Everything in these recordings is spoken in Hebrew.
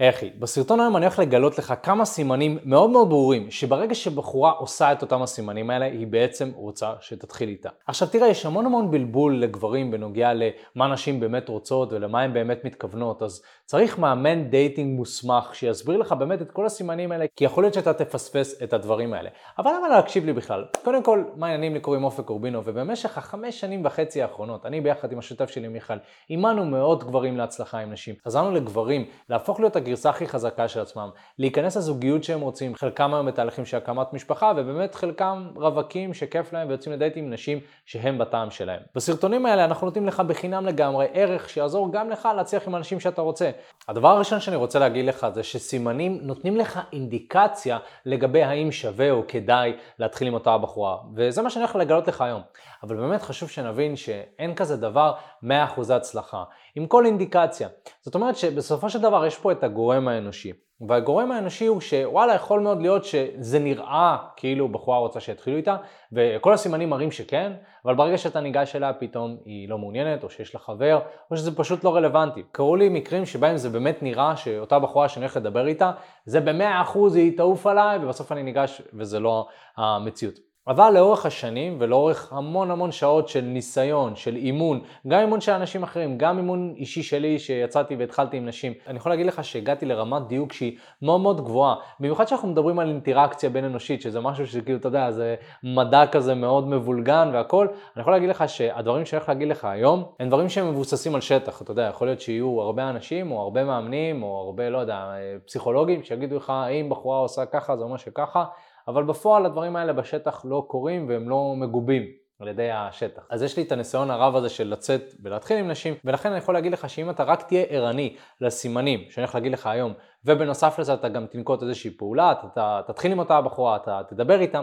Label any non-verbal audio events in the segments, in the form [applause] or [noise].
היי אחי, בסרטון היום אני הולך לגלות לך כמה סימנים מאוד מאוד ברורים, שברגע שבחורה עושה את אותם הסימנים האלה, היא בעצם רוצה שתתחיל איתה. עכשיו תראה, יש המון המון בלבול לגברים בנוגע למה נשים באמת רוצות ולמה הן באמת מתכוונות, אז צריך מאמן dating מוסמך שיסביר לך באמת את כל הסימנים האלה, כי יכול להיות שאתה תפספס את הדברים האלה. אבל למה להקשיב לי בכלל? קודם כל, מה העניינים לי קוראים אופק קורבינו, ובמשך החמש שנים וחצי האחרונות, אני ביחד עם השותף שלי מיכאל, אימנו מאות גברים להצלחה עם נשים. עזרנו לגברים להפוך להיות הגרסה הכי חזקה של עצמם, להיכנס לזוגיות שהם רוצים, חלקם היום בתהליכים של הקמת משפחה, ובאמת חלקם רווקים שכיף להם ויוצאים לדייט עם נשים שהם בטעם שלהם. בסרטונים האלה אנחנו נותנים לך בחינם לגמרי ערך שיעזור גם לך להצליח עם אנשים שאתה רוצה. הדבר הראשון שאני רוצה להגיד לך זה שסימנים נותנים לך אינדיקציה לגבי האם שווה או כדאי להתחיל עם אותה הבחורה, וזה מה שאני הולך לגלות לך היום. אבל באמת חשוב שנבין שאין כזה דבר 100% הצלחה, עם כל אינדיקציה. זאת אומרת שבסופו של דבר יש פה את הגורם האנושי. והגורם האנושי הוא שוואלה יכול מאוד להיות שזה נראה כאילו בחורה רוצה שיתחילו איתה וכל הסימנים מראים שכן אבל ברגע שאתה ניגש אליה פתאום היא לא מעוניינת או שיש לה חבר או שזה פשוט לא רלוונטי. קרו לי מקרים שבהם זה באמת נראה שאותה בחורה שאני הולך לדבר איתה זה במאה אחוז היא תעוף עליי ובסוף אני ניגש וזה לא המציאות. אבל לאורך השנים ולאורך המון המון שעות של ניסיון, של אימון, גם אימון של אנשים אחרים, גם אימון אישי שלי שיצאתי והתחלתי עם נשים, אני יכול להגיד לך שהגעתי לרמת דיוק שהיא מאוד מאוד גבוהה. במיוחד שאנחנו מדברים על אינטראקציה בין אנושית, שזה משהו שכאילו, אתה יודע, זה מדע כזה מאוד מבולגן והכל, אני יכול להגיד לך שהדברים שאני הולך להגיד לך היום, הם דברים שהם מבוססים על שטח, אתה יודע, יכול להיות שיהיו הרבה אנשים או הרבה מאמנים או הרבה, לא יודע, פסיכולוגים שיגידו לך, אם בחורה עושה ככה, זה אומר שככה. אבל בפועל הדברים האלה בשטח לא קורים והם לא מגובים. על ידי השטח. אז יש לי את הניסיון הרב הזה של לצאת ולהתחיל עם נשים, ולכן אני יכול להגיד לך שאם אתה רק תהיה ערני לסימנים שאני הולך להגיד לך היום, ובנוסף לזה אתה גם תנקוט איזושהי פעולה, אתה, אתה תתחיל עם אותה הבחורה, אתה תדבר איתה,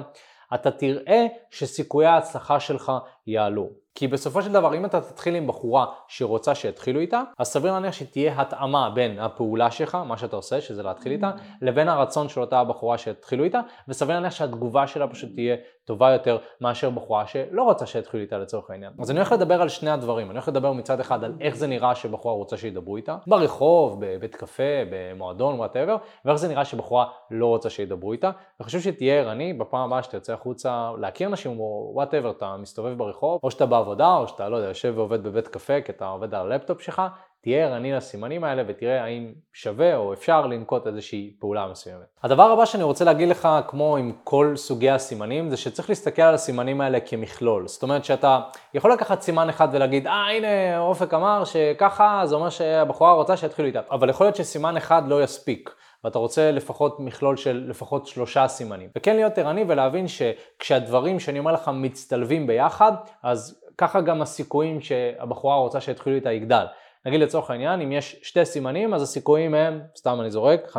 אתה תראה שסיכויי ההצלחה שלך יעלו. כי בסופו של דבר אם אתה תתחיל עם בחורה שרוצה שיתחילו איתה, אז סביר להניח שתהיה התאמה בין הפעולה שלך, מה שאתה עושה, שזה להתחיל איתה, לבין הרצון של אותה בחורה שיתחילו איתה, וסביר להניח שהתגובה שלה פשוט תהיה טובה יותר מאשר בחורה שלא רוצה שיתחילו איתה לצורך העניין. אז אני הולך לדבר על שני הדברים, אני הולך לדבר מצד אחד על איך זה נראה שבחורה רוצה שידברו איתה, ברחוב, בבית קפה, במועדון, whatever, ואיך זה נראה שבחורה לא רוצה שידברו איתה, וחשוב שתהיה ערני בפעם הבאה שאתה יוצא החוצה להכיר נשים או whatever, אתה מסתובב ברחוב, או שאתה בעבודה, או שאתה, לא יודע, יושב ועובד בבית קפה כי אתה עובד על הלפטופ שלך, תהיה ערני לסימנים האלה ותראה האם שווה או אפשר לנקוט איזושהי פעולה מסוימת. הדבר הבא שאני רוצה להגיד לך, כמו עם כל סוגי הסימנים, זה שצריך להסתכל על הסימנים האלה כמכלול. זאת אומרת שאתה יכול לקחת סימן אחד ולהגיד, אה הנה אופק אמר שככה, זה אומר שהבחורה רוצה שיתחילו איתה. אבל יכול להיות שסימן אחד לא יספיק. ואתה רוצה לפחות מכלול של לפחות שלושה סימנים. וכן להיות ערני ולהבין שכשהדברים שאני אומר לך מצטלבים ביחד, אז ככה גם הסיכויים שהבחורה רוצה שיתחילו איתה יגדל. נגיד לצורך העניין, אם יש שתי סימנים, אז הסיכויים הם, סתם אני זורק, 50%,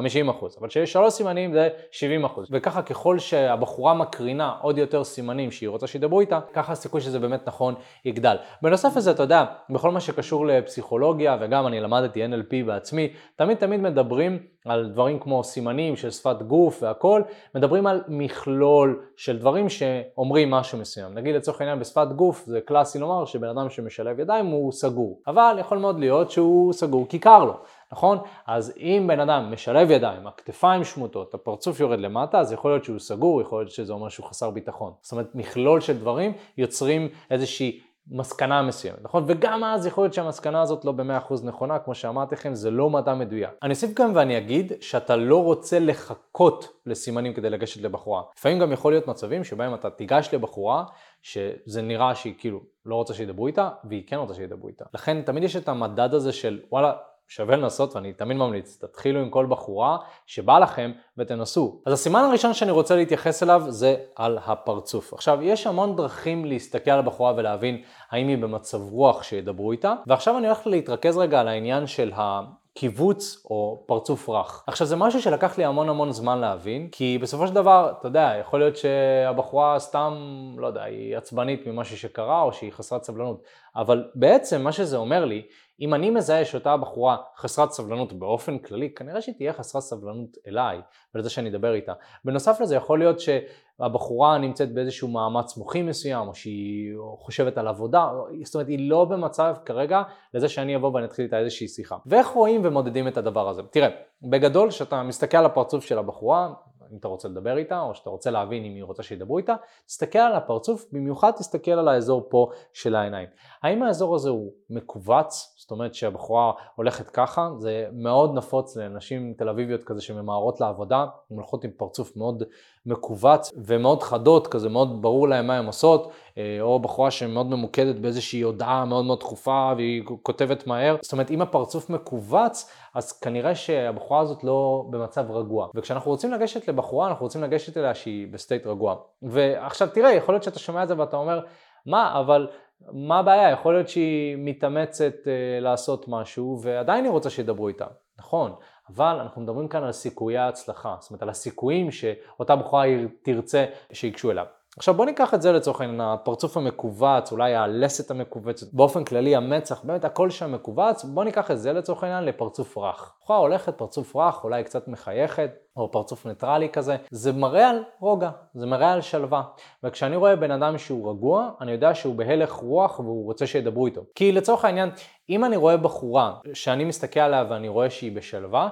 אבל כשיש שלוש סימנים זה 70%. וככה ככל שהבחורה מקרינה עוד יותר סימנים שהיא רוצה שידברו איתה, ככה הסיכוי שזה באמת נכון יגדל. בנוסף לזה, אתה יודע, בכל מה שקשור לפסיכולוגיה, וגם אני למדתי NLP בעצמי, תמיד תמיד מדברים על דברים כמו סימנים של שפת גוף והכל, מדברים על מכלול של דברים שאומרים משהו מסוים. נגיד לצורך העניין בשפת גוף זה קלאסי לומר שבן אדם שמשלב ידיים הוא סגור, אבל יכול מאוד להיות שהוא סגור כי קר לו. נכון? אז אם בן אדם משלב ידיים, הכתפיים שמוטות, הפרצוף יורד למטה, אז יכול להיות שהוא סגור, יכול להיות שזה אומר שהוא חסר ביטחון. זאת אומרת, מכלול של דברים יוצרים איזושהי מסקנה מסוימת, נכון? וגם אז יכול להיות שהמסקנה הזאת לא במאה אחוז נכונה, כמו שאמרתי לכם, זה לא מדע מדויק. אני אוסיף גם ואני אגיד שאתה לא רוצה לחכות לסימנים כדי לגשת לבחורה. לפעמים גם יכול להיות מצבים שבהם אתה תיגש לבחורה שזה נראה שהיא כאילו לא רוצה שידברו איתה, והיא כן רוצה שידברו איתה. לכן תמיד יש את המדד הזה של וואלה, שווה לנסות ואני תמיד ממליץ, תתחילו עם כל בחורה שבא לכם ותנסו. אז הסימן הראשון שאני רוצה להתייחס אליו זה על הפרצוף. עכשיו, יש המון דרכים להסתכל על הבחורה ולהבין האם היא במצב רוח שידברו איתה, ועכשיו אני הולך להתרכז רגע על העניין של ה... קיבוץ או פרצוף רך. עכשיו זה משהו שלקח לי המון המון זמן להבין, כי בסופו של דבר, אתה יודע, יכול להיות שהבחורה סתם, לא יודע, היא עצבנית ממשהו שקרה או שהיא חסרת סבלנות, אבל בעצם מה שזה אומר לי, אם אני מזהה שאותה בחורה חסרת סבלנות באופן כללי, כנראה שהיא תהיה חסרת סבלנות אליי ולזה שאני אדבר איתה. בנוסף לזה יכול להיות שהבחורה נמצאת באיזשהו מאמץ מוחי מסוים, או שהיא חושבת על עבודה, זאת אומרת היא לא במצב כרגע לזה שאני אבוא ואני אתחיל איתה איזושהי שיחה. ואיך רואים ומודדים את הדבר הזה? תראה, בגדול כשאתה מסתכל על הפרצוף של הבחורה, אם אתה רוצה לדבר איתה או שאתה רוצה להבין אם היא רוצה שידברו איתה, תסתכל על הפרצוף, במיוחד תסתכל על האזור פה של העיניים. האם האזור הזה הוא מכווץ, זאת אומרת שהבחורה הולכת ככה, זה מאוד נפוץ לנשים תל אביביות כזה שממהרות לעבודה, הן הולכות עם פרצוף מאוד מכווץ ומאוד חדות, כזה מאוד ברור להם מה הן עושות, אה, או בחורה שמאוד ממוקדת באיזושהי הודעה מאוד מאוד דחופה והיא כותבת מהר, זאת אומרת אם הפרצוף מכווץ אז כנראה שהבחורה הזאת לא במצב רגוע. וכשאנחנו רוצים לגשת לבחורה, אנחנו רוצים לגשת אליה שהיא ב state רגוע. ועכשיו תראה, יכול להיות שאתה שומע את זה ואתה אומר, מה, אבל מה הבעיה? יכול להיות שהיא מתאמצת uh, לעשות משהו ועדיין היא רוצה שידברו איתה. נכון, אבל אנחנו מדברים כאן על סיכויי ההצלחה, זאת אומרת על הסיכויים שאותה בחורה תרצה שיגשו אליו. עכשיו בוא ניקח את זה לצורך העניין, הפרצוף המכווץ, אולי הלסת המכווצת, באופן כללי המצח, באמת הכל שם מכווץ, בוא ניקח את זה לצורך העניין לפרצוף רך. בחורה הולכת, פרצוף רך, אולי קצת מחייכת, או פרצוף ניטרלי כזה, זה מראה על רוגע, זה מראה על שלווה. וכשאני רואה בן אדם שהוא רגוע, אני יודע שהוא בהלך רוח והוא רוצה שידברו איתו. כי לצורך העניין, אם אני רואה בחורה שאני מסתכל עליה ואני רואה שהיא בשלווה,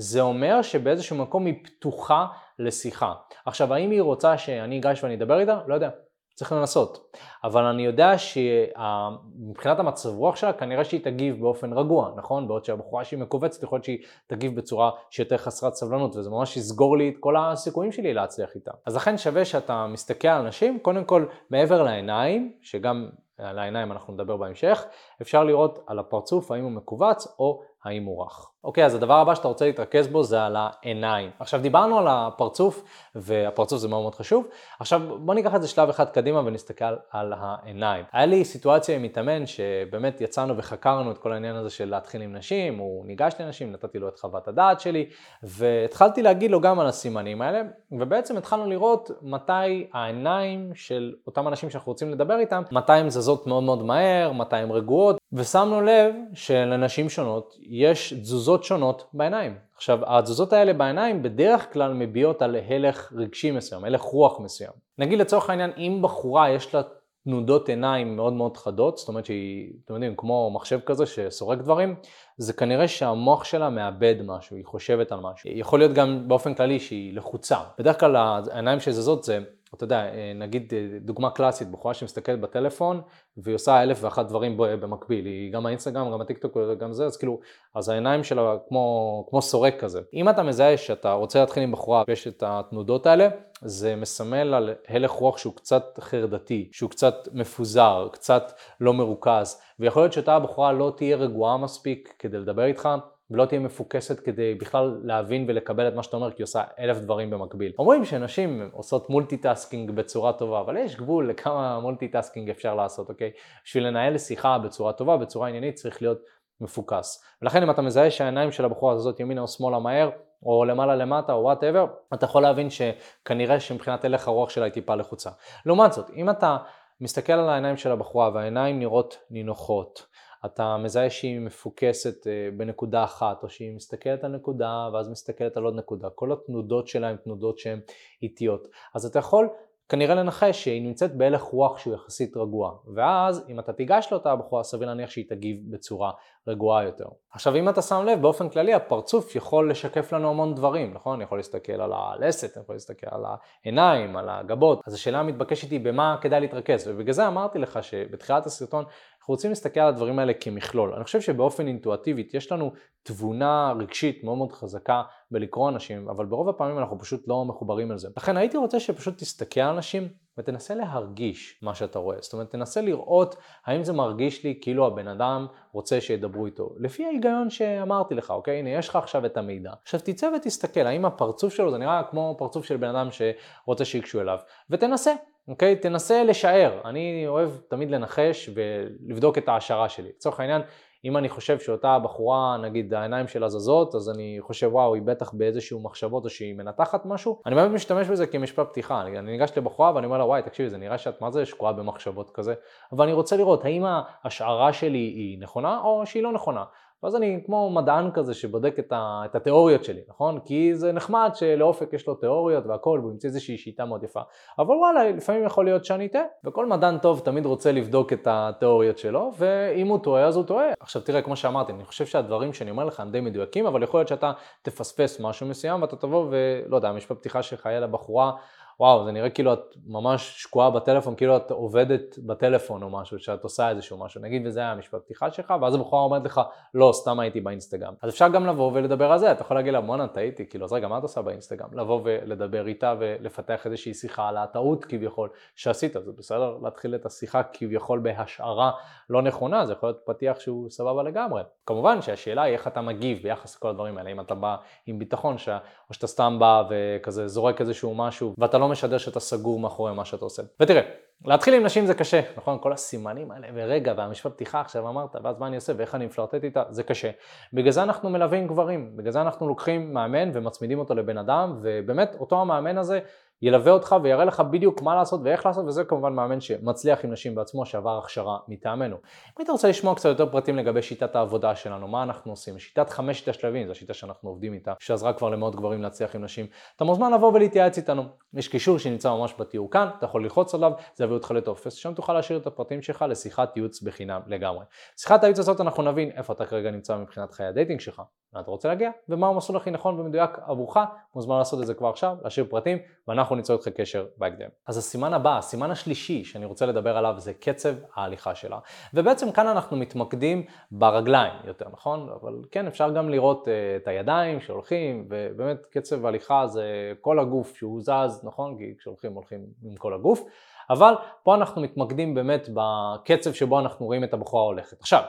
זה אומר שבאיזשהו מקום היא פתוחה לשיחה. עכשיו, האם היא רוצה שאני אגש ואני אדבר איתה? לא יודע. צריך לנסות. אבל אני יודע שמבחינת המצב רוח שלה, כנראה שהיא תגיב באופן רגוע, נכון? בעוד שהבחורה שהיא מכווצת, יכול להיות שהיא תגיב בצורה שיותר חסרת סבלנות, וזה ממש יסגור לי את כל הסיכויים שלי להצליח איתה. אז לכן שווה שאתה מסתכל על אנשים, קודם כל מעבר לעיניים, שגם על העיניים אנחנו נדבר בהמשך, אפשר לראות על הפרצוף האם הוא מכווץ או האם הוא רך. אוקיי, אז הדבר הבא שאתה רוצה להתרכז בו זה על העיניים. עכשיו דיברנו על הפרצוף, והפרצוף זה מאוד מאוד חשוב. עכשיו בוא ניקח את זה שלב אחד קדימה ונסתכל על העיניים. היה לי סיטואציה עם מתאמן שבאמת יצאנו וחקרנו את כל העניין הזה של להתחיל עם נשים, הוא ניגש לנשים, נתתי לו את חוות הדעת שלי, והתחלתי להגיד לו גם על הסימנים האלה, ובעצם התחלנו לראות מתי העיניים של אותם אנשים שאנחנו רוצים לדבר איתם, מתי הן זזות מאוד מאוד מהר, מתי הן רגועות, ושמנו לב שלנשים שונות יש תזוזות שונות בעיניים. עכשיו, התזוזות האלה בעיניים בדרך כלל מביעות על הלך רגשי מסוים, הלך רוח מסוים. נגיד לצורך העניין, אם בחורה יש לה תנודות עיניים מאוד מאוד חדות, זאת אומרת שהיא, אתם יודעים, כמו מחשב כזה שסורק דברים, זה כנראה שהמוח שלה מאבד משהו, היא חושבת על משהו. יכול להיות גם באופן כללי שהיא לחוצה. בדרך כלל העיניים שזזות זה אתה יודע, אה, נגיד אה, דוגמה קלאסית, בחורה שמסתכלת בטלפון והיא עושה אלף ואחת דברים במקביל, היא גם האינסטגרם, גם הטיקטוק, גם זה, אז כאילו, אז העיניים שלה כמו, כמו סורק כזה. אם אתה מזהה שאתה רוצה להתחיל עם בחורה ויש את התנודות האלה, זה מסמל על הלך רוח שהוא קצת חרדתי, שהוא קצת מפוזר, קצת לא מרוכז, ויכול להיות שאותה הבחורה לא תהיה רגועה מספיק כדי לדבר איתך, ולא תהיה מפוקסת כדי בכלל להבין ולקבל את מה שאתה אומר, כי היא עושה אלף דברים במקביל. אומרים שנשים עושות multitasking בצורה טובה, אבל יש גבול לכמה multitasking אפשר לעשות, אוקיי? בשביל לנהל שיחה בצורה טובה, בצורה עניינית, צריך להיות מפוקס. ולכן אם אתה מזהה שהעיניים של הבחורה הזאת ימינה או שמאלה מהר, או למעלה למטה או whatever, אתה יכול להבין שכנראה שמבחינת הלך הרוח שלה היא טיפה לחוצה. לעומת זאת, אם אתה מסתכל על העיניים של הבחורה והעיניים נראות נינוחות, אתה מזהה שהיא מפוקסת אה, בנקודה אחת, או שהיא מסתכלת על נקודה ואז מסתכלת על עוד נקודה. כל התנודות שלה הן תנודות שהן איטיות. אז אתה יכול כנראה לנחש שהיא נמצאת בהלך רוח שהוא יחסית רגוע, ואז אם אתה תיגש לאותה בחורה סביר להניח שהיא תגיב בצורה רגועה יותר. עכשיו אם אתה שם לב, באופן כללי הפרצוף יכול לשקף לנו המון דברים, נכון? אני יכול להסתכל על הלסת, אני יכול להסתכל על העיניים, על הגבות, אז השאלה המתבקשת היא במה כדאי להתרכז, ובגלל זה אמרתי לך שבתחילת הסרטון אנחנו רוצים להסתכל על הדברים האלה כמכלול. אני חושב שבאופן אינטואטיבית יש לנו תבונה רגשית מאוד מאוד חזקה בלקרוא אנשים, אבל ברוב הפעמים אנחנו פשוט לא מחוברים על זה. לכן הייתי רוצה שפשוט תסתכל על אנשים ותנסה להרגיש מה שאתה רואה. זאת אומרת, תנסה לראות האם זה מרגיש לי כאילו הבן אדם רוצה שידברו איתו. לפי ההיגיון שאמרתי לך, אוקיי? הנה, יש לך עכשיו את המידע. עכשיו תצא ותסתכל, האם הפרצוף שלו זה נראה כמו פרצוף של בן אדם שרוצה שיגשו אליו, ותנסה. אוקיי? תנסה לשער. אני אוהב תמיד לנחש ולבדוק את ההשערה שלי. לצורך העניין, אם אני חושב שאותה בחורה, נגיד העיניים שלה זזות, אז אני חושב וואו, היא בטח באיזשהו מחשבות או שהיא מנתחת משהו, אני באמת משתמש בזה כמשפט פתיחה, אני, אני ניגש לבחורה ואני אומר לה וואי תקשיבי זה נראה שאת מה זה שקועה במחשבות כזה, אבל אני רוצה לראות האם ההשערה שלי היא נכונה או שהיא לא נכונה. ואז אני כמו מדען כזה שבודק את, ה, את התיאוריות שלי, נכון? כי זה נחמד שלאופק יש לו תיאוריות והכל והוא ימצא איזושהי שיטה מאוד יפה. אבל וואלה, לפעמים יכול להיות שאני אטעה, וכל מדען טוב תמיד רוצה לבדוק את התיאוריות שלו, ואם הוא טועה אז הוא טועה. עכשיו תראה, כמו שאמרתי, אני חושב שהדברים שאני אומר לך הם די מדויקים, אבל יכול להיות שאתה תפספס משהו מסוים ואתה תבוא ולא יודע, המשפט פתיחה שלך יהיה לבחורה וואו, זה נראה כאילו את ממש שקועה בטלפון, כאילו את עובדת בטלפון או משהו, שאת עושה איזשהו משהו, נגיד וזה היה המשפט פתיחה שלך, ואז הבחורה אומרת לך, לא, סתם הייתי באינסטגרם. אז אפשר גם לבוא ולדבר על זה, אתה יכול להגיד לה, בואנה, טעיתי, כאילו, אז רגע, מה את עושה באינסטגרם? לבוא ולדבר איתה ולפתח איזושהי שיחה על הטעות כביכול שעשית, זה בסדר להתחיל את השיחה כביכול בהשערה לא נכונה, זה יכול להיות פתיח שהוא סבבה לגמרי. כמובן שהשאלה היא איך אתה מגיב ביחס לכל הדברים האלה, אם אתה בא עם ביטחון, ש... או שאתה סתם בא וכזה זורק איזשהו משהו, ואתה לא משדר שאתה סגור מאחורי מה שאתה עושה. ותראה, להתחיל עם נשים זה קשה, נכון? כל הסימנים האלה, ורגע, והמשפט פתיחה עכשיו אמרת, ואז מה אני עושה, ואיך אני מפלרטט איתה, זה קשה. בגלל זה אנחנו מלווים גברים, בגלל זה אנחנו לוקחים מאמן ומצמידים אותו לבן אדם, ובאמת אותו המאמן הזה ילווה אותך ויראה לך בדיוק מה לעשות ואיך לעשות, וזה כמובן מאמן שמצליח עם נשים בעצמו, שעבר הכשרה מטעמנו. אם היית רוצה לשמוע קצת יותר פרטים לגבי שיטת העבודה שלנו, מה אנחנו עושים, שיטת חמשת השלבים, זו השיטה שאנחנו עובדים איתה, שעזרה כבר למאות גברים להצליח עם נשים, אתה מוזמן לבוא ולהתייעץ איתנו. יש קישור שנמצא ממש בתיאור כאן, אתה יכול ללחוץ עליו, זה יביא אותך לטופס, שם תוכל להשאיר את הפרטים שלך לשיחת ייעוץ בחינם לגמרי. שיחת הייעוץ הזאת אנחנו נבין איפה אתה כרגע נמצא מבחינת חיי ה dating שלך, לאן אתה רוצה להגיע, ומה המסלול הכי נכון ומדויק עבורך, מוזמן לעשות את זה כבר עכשיו, להשאיר פרטים, ואנחנו ניצור איתך קשר בהקדם. אז הסימן הבא, הסימן השלישי שאני רוצה לדבר עליו זה קצב ההליכה שלה. ובעצם כאן אנחנו מתמקדים ברגליים יותר, נכון? אבל כן, אפשר גם לראות uh, את הידיים שהולכים, ובאמת קצב ההליכה זה כל הגוף שהוא זז, נכון? כי כשהולכים הולכים עם כל הגוף. אבל פה אנחנו מתמקדים באמת בקצב שבו אנחנו רואים את הבחורה הולכת. עכשיו,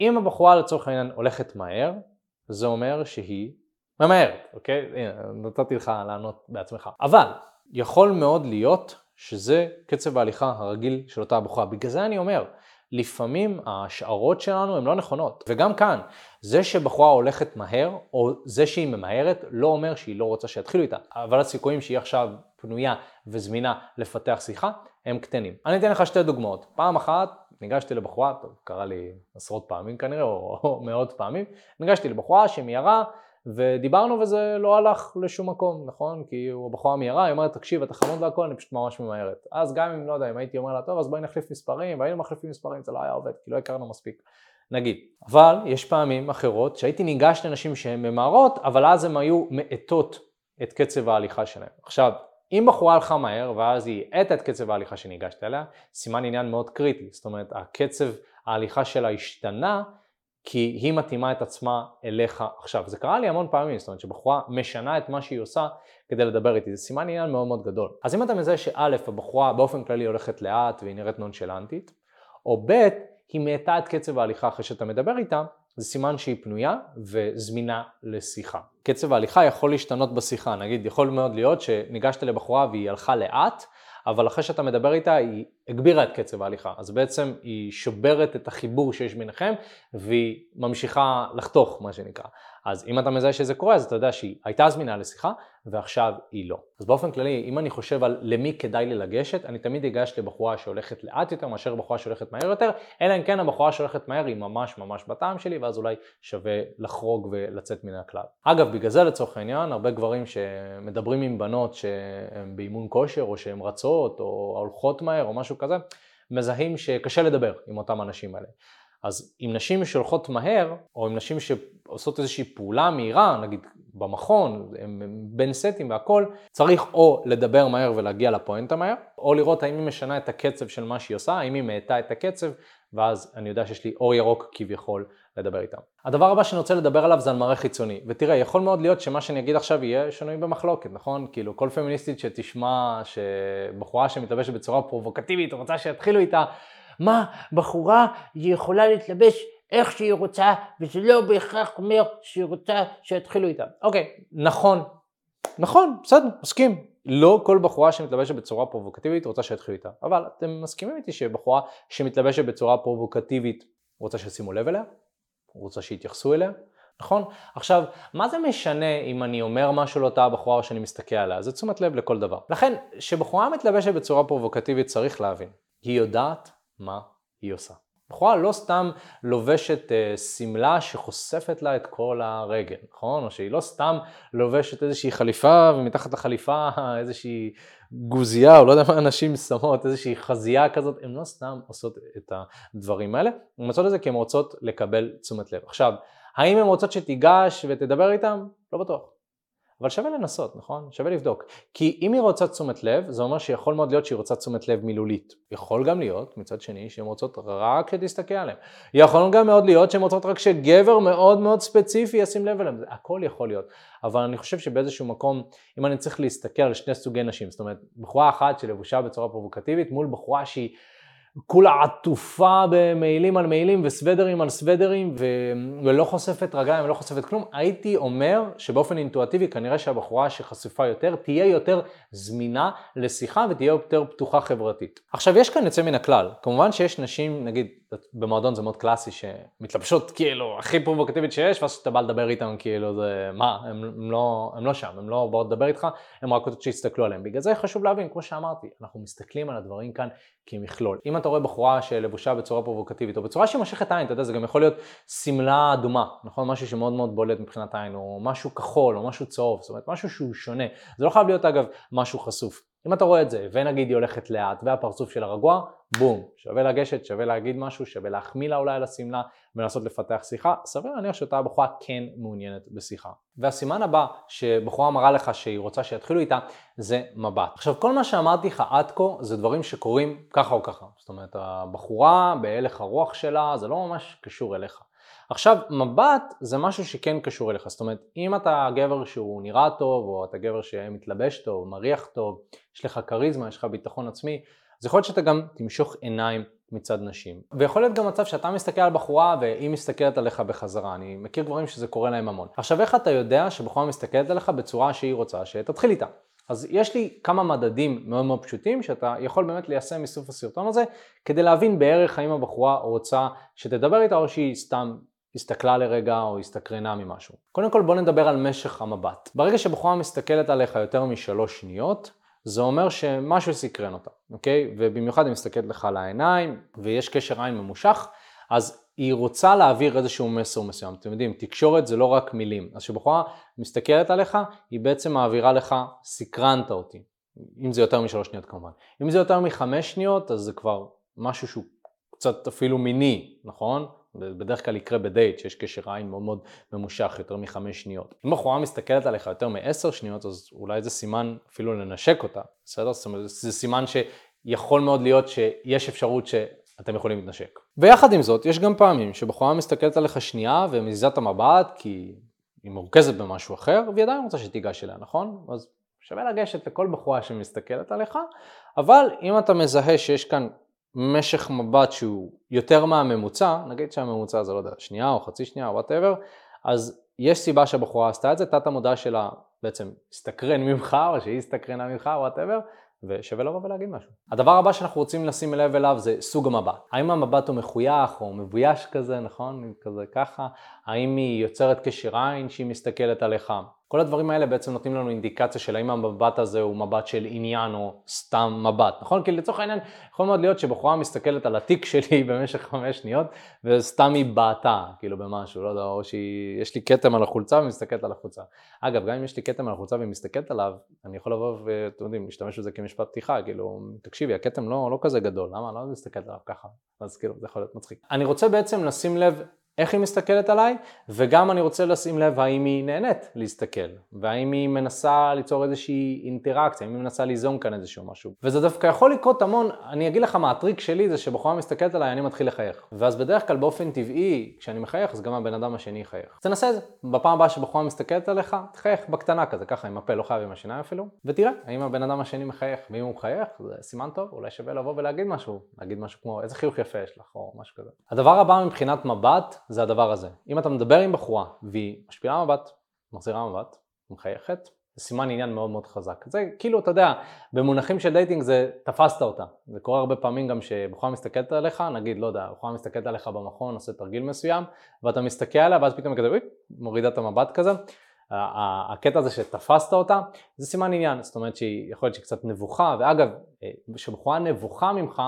אם הבחורה לצורך העניין הולכת מהר, זה אומר שהיא ממהרת, אוקיי? הנה, נתתי לך לענות בעצמך. אבל יכול מאוד להיות שזה קצב ההליכה הרגיל של אותה הבחורה. בגלל זה אני אומר, לפעמים ההשערות שלנו הן לא נכונות. וגם כאן, זה שבחורה הולכת מהר, או זה שהיא ממהרת, לא אומר שהיא לא רוצה שיתחילו איתה. אבל הסיכויים שהיא עכשיו פנויה וזמינה לפתח שיחה, הם קטנים. אני אתן לך שתי דוגמאות. פעם אחת, ניגשתי לבחורה, טוב, קרה לי עשרות פעמים כנראה, או, או מאות פעמים, ניגשתי לבחורה שמיהרה, ודיברנו וזה לא הלך לשום מקום, נכון? כי הוא בחורה מהירה, היא אומרת, תקשיב, אתה חמוד והכל, אני פשוט ממש ממהרת. אז גם אם, לא יודע, אם הייתי אומר לה, טוב, אז בואי נחליף מספרים, והיינו מחליפים מספרים, זה לא היה עובד, כי לא הכרנו מספיק. נגיד. אבל יש פעמים אחרות שהייתי ניגש לנשים שהן ממהרות, אבל אז הן היו מאטות את קצב ההליכה שלהן. עכשיו, אם בחורה הלכה מהר, ואז היא האטה את קצב ההליכה שניגשת אליה, סימן עניין מאוד קריטי. זאת אומרת, הקצב ההליכה שלה השתנה, כי היא מתאימה את עצמה אליך עכשיו. זה קרה לי המון פעמים, זאת אומרת שבחורה משנה את מה שהיא עושה כדי לדבר איתי, זה סימן עניין מאוד מאוד גדול. אז אם אתה מזהה שא', הבחורה באופן כללי הולכת לאט והיא נראית נונשלנטית, או ב', היא מאטה את קצב ההליכה אחרי שאתה מדבר איתה, זה סימן שהיא פנויה וזמינה לשיחה. קצב ההליכה יכול להשתנות בשיחה, נגיד יכול מאוד להיות שניגשת לבחורה והיא הלכה לאט, אבל אחרי שאתה מדבר איתה היא הגבירה את קצב ההליכה, אז בעצם היא שוברת את החיבור שיש ביניכם והיא ממשיכה לחתוך מה שנקרא. אז אם אתה מזהה שזה קורה אז אתה יודע שהיא הייתה זמינה לשיחה ועכשיו היא לא. אז באופן כללי אם אני חושב על למי כדאי לי לגשת, אני תמיד אגש לבחורה שהולכת לאט יותר מאשר בחורה שהולכת מהר יותר, אלא אם כן הבחורה שהולכת מהר היא ממש ממש בטעם שלי ואז אולי שווה לחרוג ולצאת מן הכלל. אגב בגלל זה לצורך העניין הרבה גברים שמדברים עם בנות שהן באימון כושר או שהן רצות או הולכות מהר או משהו כזה, מזהים שקשה לדבר עם אותם אנשים האלה. אז עם נשים שהולכות מהר, או עם נשים שעושות איזושהי פעולה מהירה, נגיד במכון, בין סטים והכל, צריך או לדבר מהר ולהגיע לפואנטה מהר, או לראות האם היא משנה את הקצב של מה שהיא עושה, האם היא מאטה את הקצב, ואז אני יודע שיש לי אור ירוק כביכול לדבר איתם. הדבר הבא שאני רוצה לדבר עליו זה על מראה חיצוני. ותראה, יכול מאוד להיות שמה שאני אגיד עכשיו יהיה שנוי במחלוקת, נכון? כאילו כל פמיניסטית שתשמע שבחורה שמתלבשת בצורה פרובוקטיבית רוצה שיתחילו איתה, מה, בחורה יכולה להתלבש איך שהיא רוצה, וזה לא בהכרח אומר שהיא רוצה שיתחילו איתה. אוקיי, נכון, נכון, בסדר, מסכים. לא כל בחורה שמתלבשת בצורה פרובוקטיבית רוצה שיתחילו איתה, אבל אתם מסכימים איתי שבחורה שמתלבשת בצורה פרובוקטיבית רוצה שישימו לב אליה, רוצה שיתייחסו אליה, נכון? עכשיו, מה זה משנה אם אני אומר משהו לאותה בחורה או שאני מסתכל עליה? זה תשומת לב לכל דבר. לכן, כשבחורה מתלבשת בצורה פרובוקטיבית צריך להבין, היא יודעת מה היא עושה. בחורה לא סתם לובשת אה, שמלה שחושפת לה את כל הרגל, נכון? או שהיא לא סתם לובשת איזושהי חליפה ומתחת לחליפה [laughs] איזושהי גוזייה, או לא יודע מה אנשים שמות, איזושהי חזייה כזאת, הן לא סתם עושות את הדברים האלה, הן עושות את זה כי הן רוצות לקבל תשומת לב. עכשיו, האם הן רוצות שתיגש ותדבר איתן? לא בטוח. אבל שווה לנסות, נכון? שווה לבדוק. כי אם היא רוצה תשומת לב, זה אומר שיכול מאוד להיות שהיא רוצה תשומת לב מילולית. יכול גם להיות, מצד שני, שהן רוצות רק שתסתכל עליהן. יכול גם מאוד להיות שהן רוצות רק שגבר מאוד מאוד ספציפי ישים לב אליהן. הכל יכול להיות. אבל אני חושב שבאיזשהו מקום, אם אני צריך להסתכל על שני סוגי נשים, זאת אומרת, בחורה אחת שלבושה בצורה פרובוקטיבית מול בחורה שהיא... כולה עטופה במעילים על מעילים וסוודרים על סוודרים ו... ולא חושפת רגליים ולא חושפת כלום, הייתי אומר שבאופן אינטואטיבי כנראה שהבחורה שחשופה יותר תהיה יותר זמינה לשיחה ותהיה יותר פתוחה חברתית. עכשיו יש כאן יוצא מן הכלל, כמובן שיש נשים, נגיד במועדון זה מאוד קלאסי, שמתלבשות כאילו הכי פרובוקטיבית שיש, ואז כשאתה בא לדבר איתם כאילו זה, מה, הם, הם, לא, הם לא שם, הם לא באות לדבר איתך, הם רק רוצות שיסתכלו עליהם. בגלל זה חשוב להבין, כמו שאמרתי, אנחנו מסתכלים על הדברים כאן כמכלול. אם אתה רואה בחורה שלבושה בצורה פרובוקטיבית, או בצורה שמושכת עין, אתה יודע, זה גם יכול להיות שמלה אדומה, נכון? משהו שמאוד מאוד בולט מבחינת עין, או משהו כחול, או משהו צהוב, זאת אומרת, משהו שהוא שונה. זה לא חייב להיות אגב משהו חשוף. אם אתה רואה את זה, ונגיד היא הולכת לאט, והפרצוף שלה רגוע, בום, שווה לגשת, שווה להגיד משהו, שווה להחמיא לה אולי על השמלה, ולנסות לפתח שיחה, סביר להניח שאותה בחורה כן מעוניינת בשיחה. והסימן הבא שבחורה מראה לך שהיא רוצה שיתחילו איתה, זה מבט. עכשיו, כל מה שאמרתי לך עד כה, זה דברים שקורים ככה או ככה. זאת אומרת, הבחורה בהלך הרוח שלה, זה לא ממש קשור אליך. עכשיו, מבט זה משהו שכן קשור אליך, זאת אומרת, אם אתה גבר שהוא נראה טוב, או אתה גבר שמתלבש טוב, מריח טוב, יש לך כריזמה, יש לך ביטחון עצמי, אז יכול להיות שאתה גם תמשוך עיניים מצד נשים. ויכול להיות גם מצב שאתה מסתכל על בחורה והיא מסתכלת עליך בחזרה. אני מכיר גברים שזה קורה להם המון. עכשיו, איך אתה יודע שבחורה מסתכלת עליך בצורה שהיא רוצה שתתחיל איתה? אז יש לי כמה מדדים מאוד מאוד פשוטים שאתה יכול באמת ליישם מסוף הסרטון הזה כדי להבין בערך האם הבחורה רוצה שתדבר איתה או שהיא סתם הסתכלה לרגע או הסתקרנה ממשהו. קודם כל בוא נדבר על משך המבט. ברגע שבחורה מסתכלת עליך יותר משלוש שניות, זה אומר שמשהו סקרן אותה, אוקיי? ובמיוחד היא מסתכלת לך לעיניים ויש קשר עין ממושך, אז היא רוצה להעביר איזשהו מסר מסוים. אתם יודעים, תקשורת זה לא רק מילים. אז כשבחורה מסתכלת עליך, היא בעצם מעבירה לך, סקרנת אותי. אם זה יותר משלוש שניות כמובן. אם זה יותר מחמש שניות, אז זה כבר משהו שהוא קצת אפילו מיני, נכון? בדרך כלל יקרה בדייט שיש קשר עין מאוד מאוד ממושך, יותר מחמש שניות. אם בחורה מסתכלת עליך יותר מעשר שניות, אז אולי זה סימן אפילו לנשק אותה, בסדר? זאת אומרת, זה סימן שיכול מאוד להיות שיש אפשרות שאתם יכולים להתנשק. ויחד עם זאת, יש גם פעמים שבחורה מסתכלת עליך שנייה ומזיזה את המבט כי היא מרוכזת במשהו אחר, והיא עדיין רוצה שתיגש אליה, נכון? אז שווה לגשת לכל בחורה שמסתכלת עליך, אבל אם אתה מזהה שיש כאן משך מבט שהוא יותר מהממוצע, נגיד שהממוצע זה לא יודע, שנייה או חצי שנייה או whatever, אז יש סיבה שהבחורה עשתה את זה, תת המודע שלה בעצם הסתקרן ממך או שהיא הסתקרנה ממך whatever, ושווה לבוא ולהגיד משהו. הדבר הבא שאנחנו רוצים לשים לב אליו זה סוג המבט. האם המבט הוא מחוייך או מבויש כזה, נכון? כזה ככה? האם היא יוצרת קשר עין שהיא מסתכלת עליך? כל הדברים האלה בעצם נותנים לנו אינדיקציה של האם המבט הזה הוא מבט של עניין או סתם מבט, נכון? כי לצורך העניין יכול מאוד להיות שבחורה מסתכלת על התיק שלי [laughs] במשך חמש שניות וסתם היא בעטה, כאילו במשהו, לא יודע, או שיש לי כתם על החולצה ומסתכלת על החולצה. אגב, גם אם יש לי כתם על החולצה והיא מסתכלת עליו, אני יכול לבוא ואתם יודעים, להשתמש בזה כמשפט פתיחה, כאילו, תקשיבי, הכתם לא, לא כזה גדול, למה? לא מסתכלת עליו ככה, אז כאילו, זה יכול להיות מצחיק. אני רוצה בעצם לשים לב איך היא מסתכלת עליי, וגם אני רוצה לשים לב האם היא נהנית להסתכל, והאם היא מנסה ליצור איזושהי אינטראקציה, האם היא מנסה ליזום כאן איזשהו משהו. וזה דווקא יכול לקרות המון, אני אגיד לך מה הטריק שלי זה שבחורה מסתכלת עליי אני מתחיל לחייך. ואז בדרך כלל באופן טבעי, כשאני מחייך אז גם הבן אדם השני יחייך. תנסה את זה, בפעם הבאה שבחורה מסתכלת עליך, תחייך בקטנה כזה, ככה עם הפה, לא חייב עם השיניים אפילו, ותראה האם הבן אדם השני מחייך, ואם הוא מחייך זה סימן טוב, אולי שווה לבוא ולהגיד משהו, להגיד משהו כמו איזה חיוך יפה יש לך או משהו כזה. הדבר הבא מבחינת מבט זה הדבר הזה. אם אתה מדבר עם בחורה והיא משפיעה מבט, מחזירה מבט, מחייכת, זה סימן עניין מאוד מאוד חזק. זה כאילו, אתה יודע, במונחים של dating זה תפסת אותה. זה קורה הרבה פעמים גם שבחורה מסתכלת עליך, נגיד, לא יודע, בחורה מסתכלת עליך במכון, עושה תרגיל מסוים, ואתה מסתכל עליה, ואז פתאום כזה, מורידה את המבט כזה. הקטע הזה שתפסת אותה, זה סימן עניין, זאת אומרת שהיא יכול להיות שהיא קצת נבוכה, ואגב, אה, כשבחורה נבוכה ממך,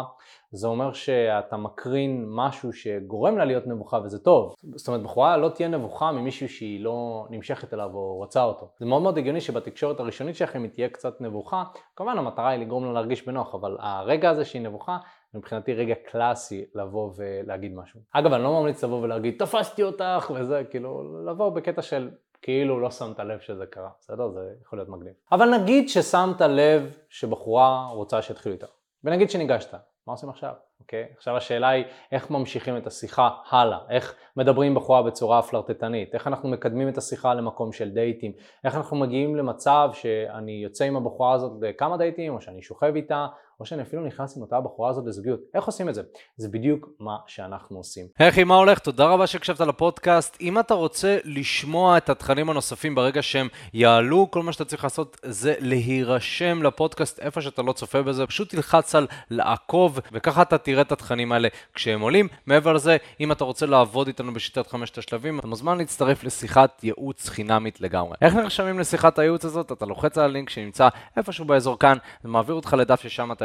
זה אומר שאתה מקרין משהו שגורם לה להיות נבוכה וזה טוב. זאת אומרת, בחורה לא תהיה נבוכה ממישהו שהיא לא נמשכת אליו או רוצה אותו. זה מאוד מאוד הגיוני שבתקשורת הראשונית שלכם היא תהיה קצת נבוכה, כמובן המטרה היא לגרום לה להרגיש בנוח, אבל הרגע הזה שהיא נבוכה, מבחינתי רגע קלאסי לבוא ולהגיד משהו. אגב, אני לא ממליץ לבוא ולהגיד, תפסתי אותך וזה, כאילו, לבוא בקטע של כאילו לא שמת לב שזה קרה, בסדר? זה יכול להיות מגניב. אבל נגיד ששמת לב שבחורה רוצה שיתחילו איתה, ונגיד שניגשת, מה עושים עכשיו? אוקיי? עכשיו השאלה היא איך ממשיכים את השיחה הלאה, איך מדברים בחורה בצורה פלרטטנית, איך אנחנו מקדמים את השיחה למקום של דייטים, איך אנחנו מגיעים למצב שאני יוצא עם הבחורה הזאת לכמה דייטים, או שאני שוכב איתה, או שאני אפילו נכנס עם אותה בחורה הזאת לזוגיות. איך עושים את זה? זה בדיוק מה שאנחנו עושים. אחי, מה הולך? תודה רבה שהקשבת לפודקאסט. אם אתה רוצה לשמוע את התכנים הנוספים ברגע שהם יעלו, כל מה שאתה צריך לעשות זה להירשם לפודקאסט איפה שאתה לא צופה בזה, פשוט תלחץ על לעקוב, וככה אתה תראה את התכנים האלה כשהם עולים. מעבר לזה, אם אתה רוצה לעבוד איתנו בשיטת חמשת השלבים, אתה מוזמן להצטרף לשיחת ייעוץ חינמית לגמרי. איך נרשמים לשיחת הייעוץ הזאת? אתה לוחץ על הלינק שנמצא איפשהו באזור כאן, זה אותך לדף ששם אתה